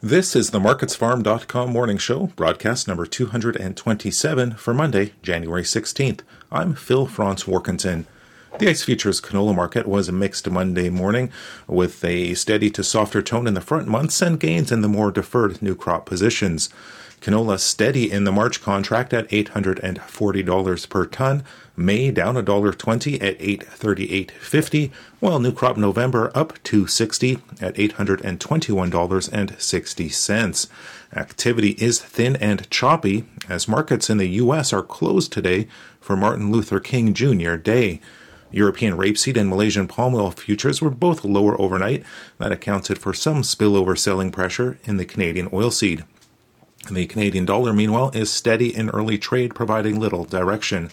This is the MarketsFarm.com morning show, broadcast number 227 for Monday, January 16th. I'm Phil Franz Warkentin. The ICE futures canola market was a mixed Monday morning with a steady to softer tone in the front months and gains in the more deferred new crop positions. Canola steady in the March contract at $840 per ton. May down $1.20 at 838.50, while new crop November up 260 at $821.60. Activity is thin and choppy as markets in the US are closed today for Martin Luther King Jr. Day. European rapeseed and Malaysian palm oil futures were both lower overnight. That accounted for some spillover selling pressure in the Canadian oilseed. The Canadian dollar, meanwhile, is steady in early trade, providing little direction.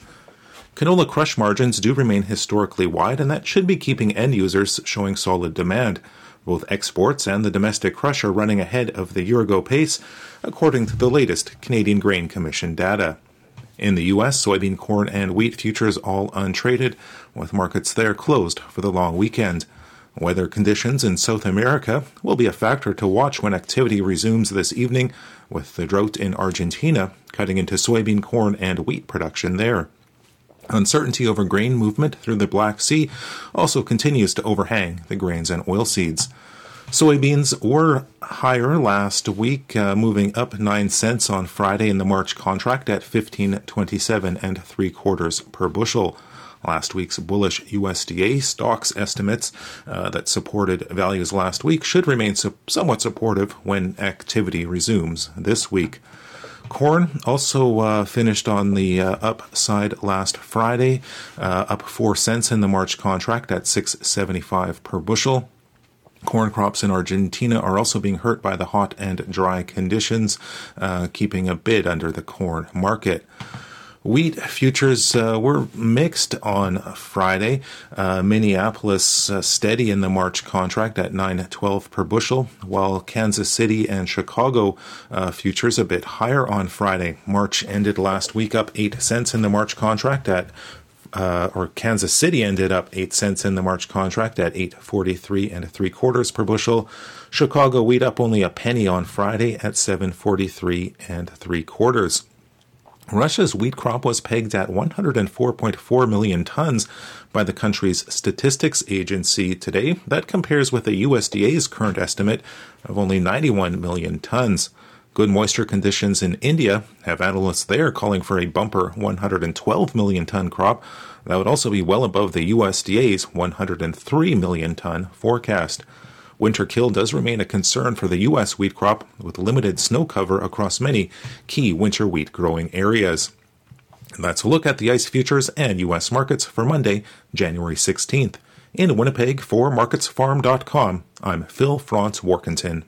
Canola crush margins do remain historically wide, and that should be keeping end users showing solid demand. Both exports and the domestic crush are running ahead of the year ago pace, according to the latest Canadian Grain Commission data. In the U.S., soybean, corn, and wheat futures all untraded, with markets there closed for the long weekend. Weather conditions in South America will be a factor to watch when activity resumes this evening, with the drought in Argentina cutting into soybean, corn, and wheat production there. Uncertainty over grain movement through the Black Sea also continues to overhang the grains and oilseeds. Soybeans were higher last week, uh, moving up 9 cents on Friday in the March contract at 15.27 and 3 quarters per bushel. Last week's bullish USDA stocks estimates uh, that supported values last week should remain su- somewhat supportive when activity resumes this week. Corn also uh, finished on the uh, upside last Friday, uh, up four cents in the March contract at 6.75 per bushel. Corn crops in Argentina are also being hurt by the hot and dry conditions, uh, keeping a bid under the corn market. Wheat futures uh, were mixed on Friday. Uh, Minneapolis uh, steady in the March contract at 9.12 per bushel, while Kansas City and Chicago uh, futures a bit higher on Friday. March ended last week up 8 cents in the March contract at uh, or Kansas City ended up eight cents in the March contract at eight forty three and three quarters per bushel. Chicago wheat up only a penny on Friday at seven forty three and three quarters. Russia's wheat crop was pegged at 104.4 million tons by the country's statistics agency today. That compares with the USDA's current estimate of only 91 million tons. Good moisture conditions in India have analysts there calling for a bumper 112 million ton crop. That would also be well above the USDA's 103 million ton forecast. Winter kill does remain a concern for the U.S. wheat crop, with limited snow cover across many key winter wheat growing areas. And that's a look at the ICE futures and U.S. markets for Monday, January 16th. In Winnipeg for MarketsFarm.com, I'm Phil Franz Warkentin.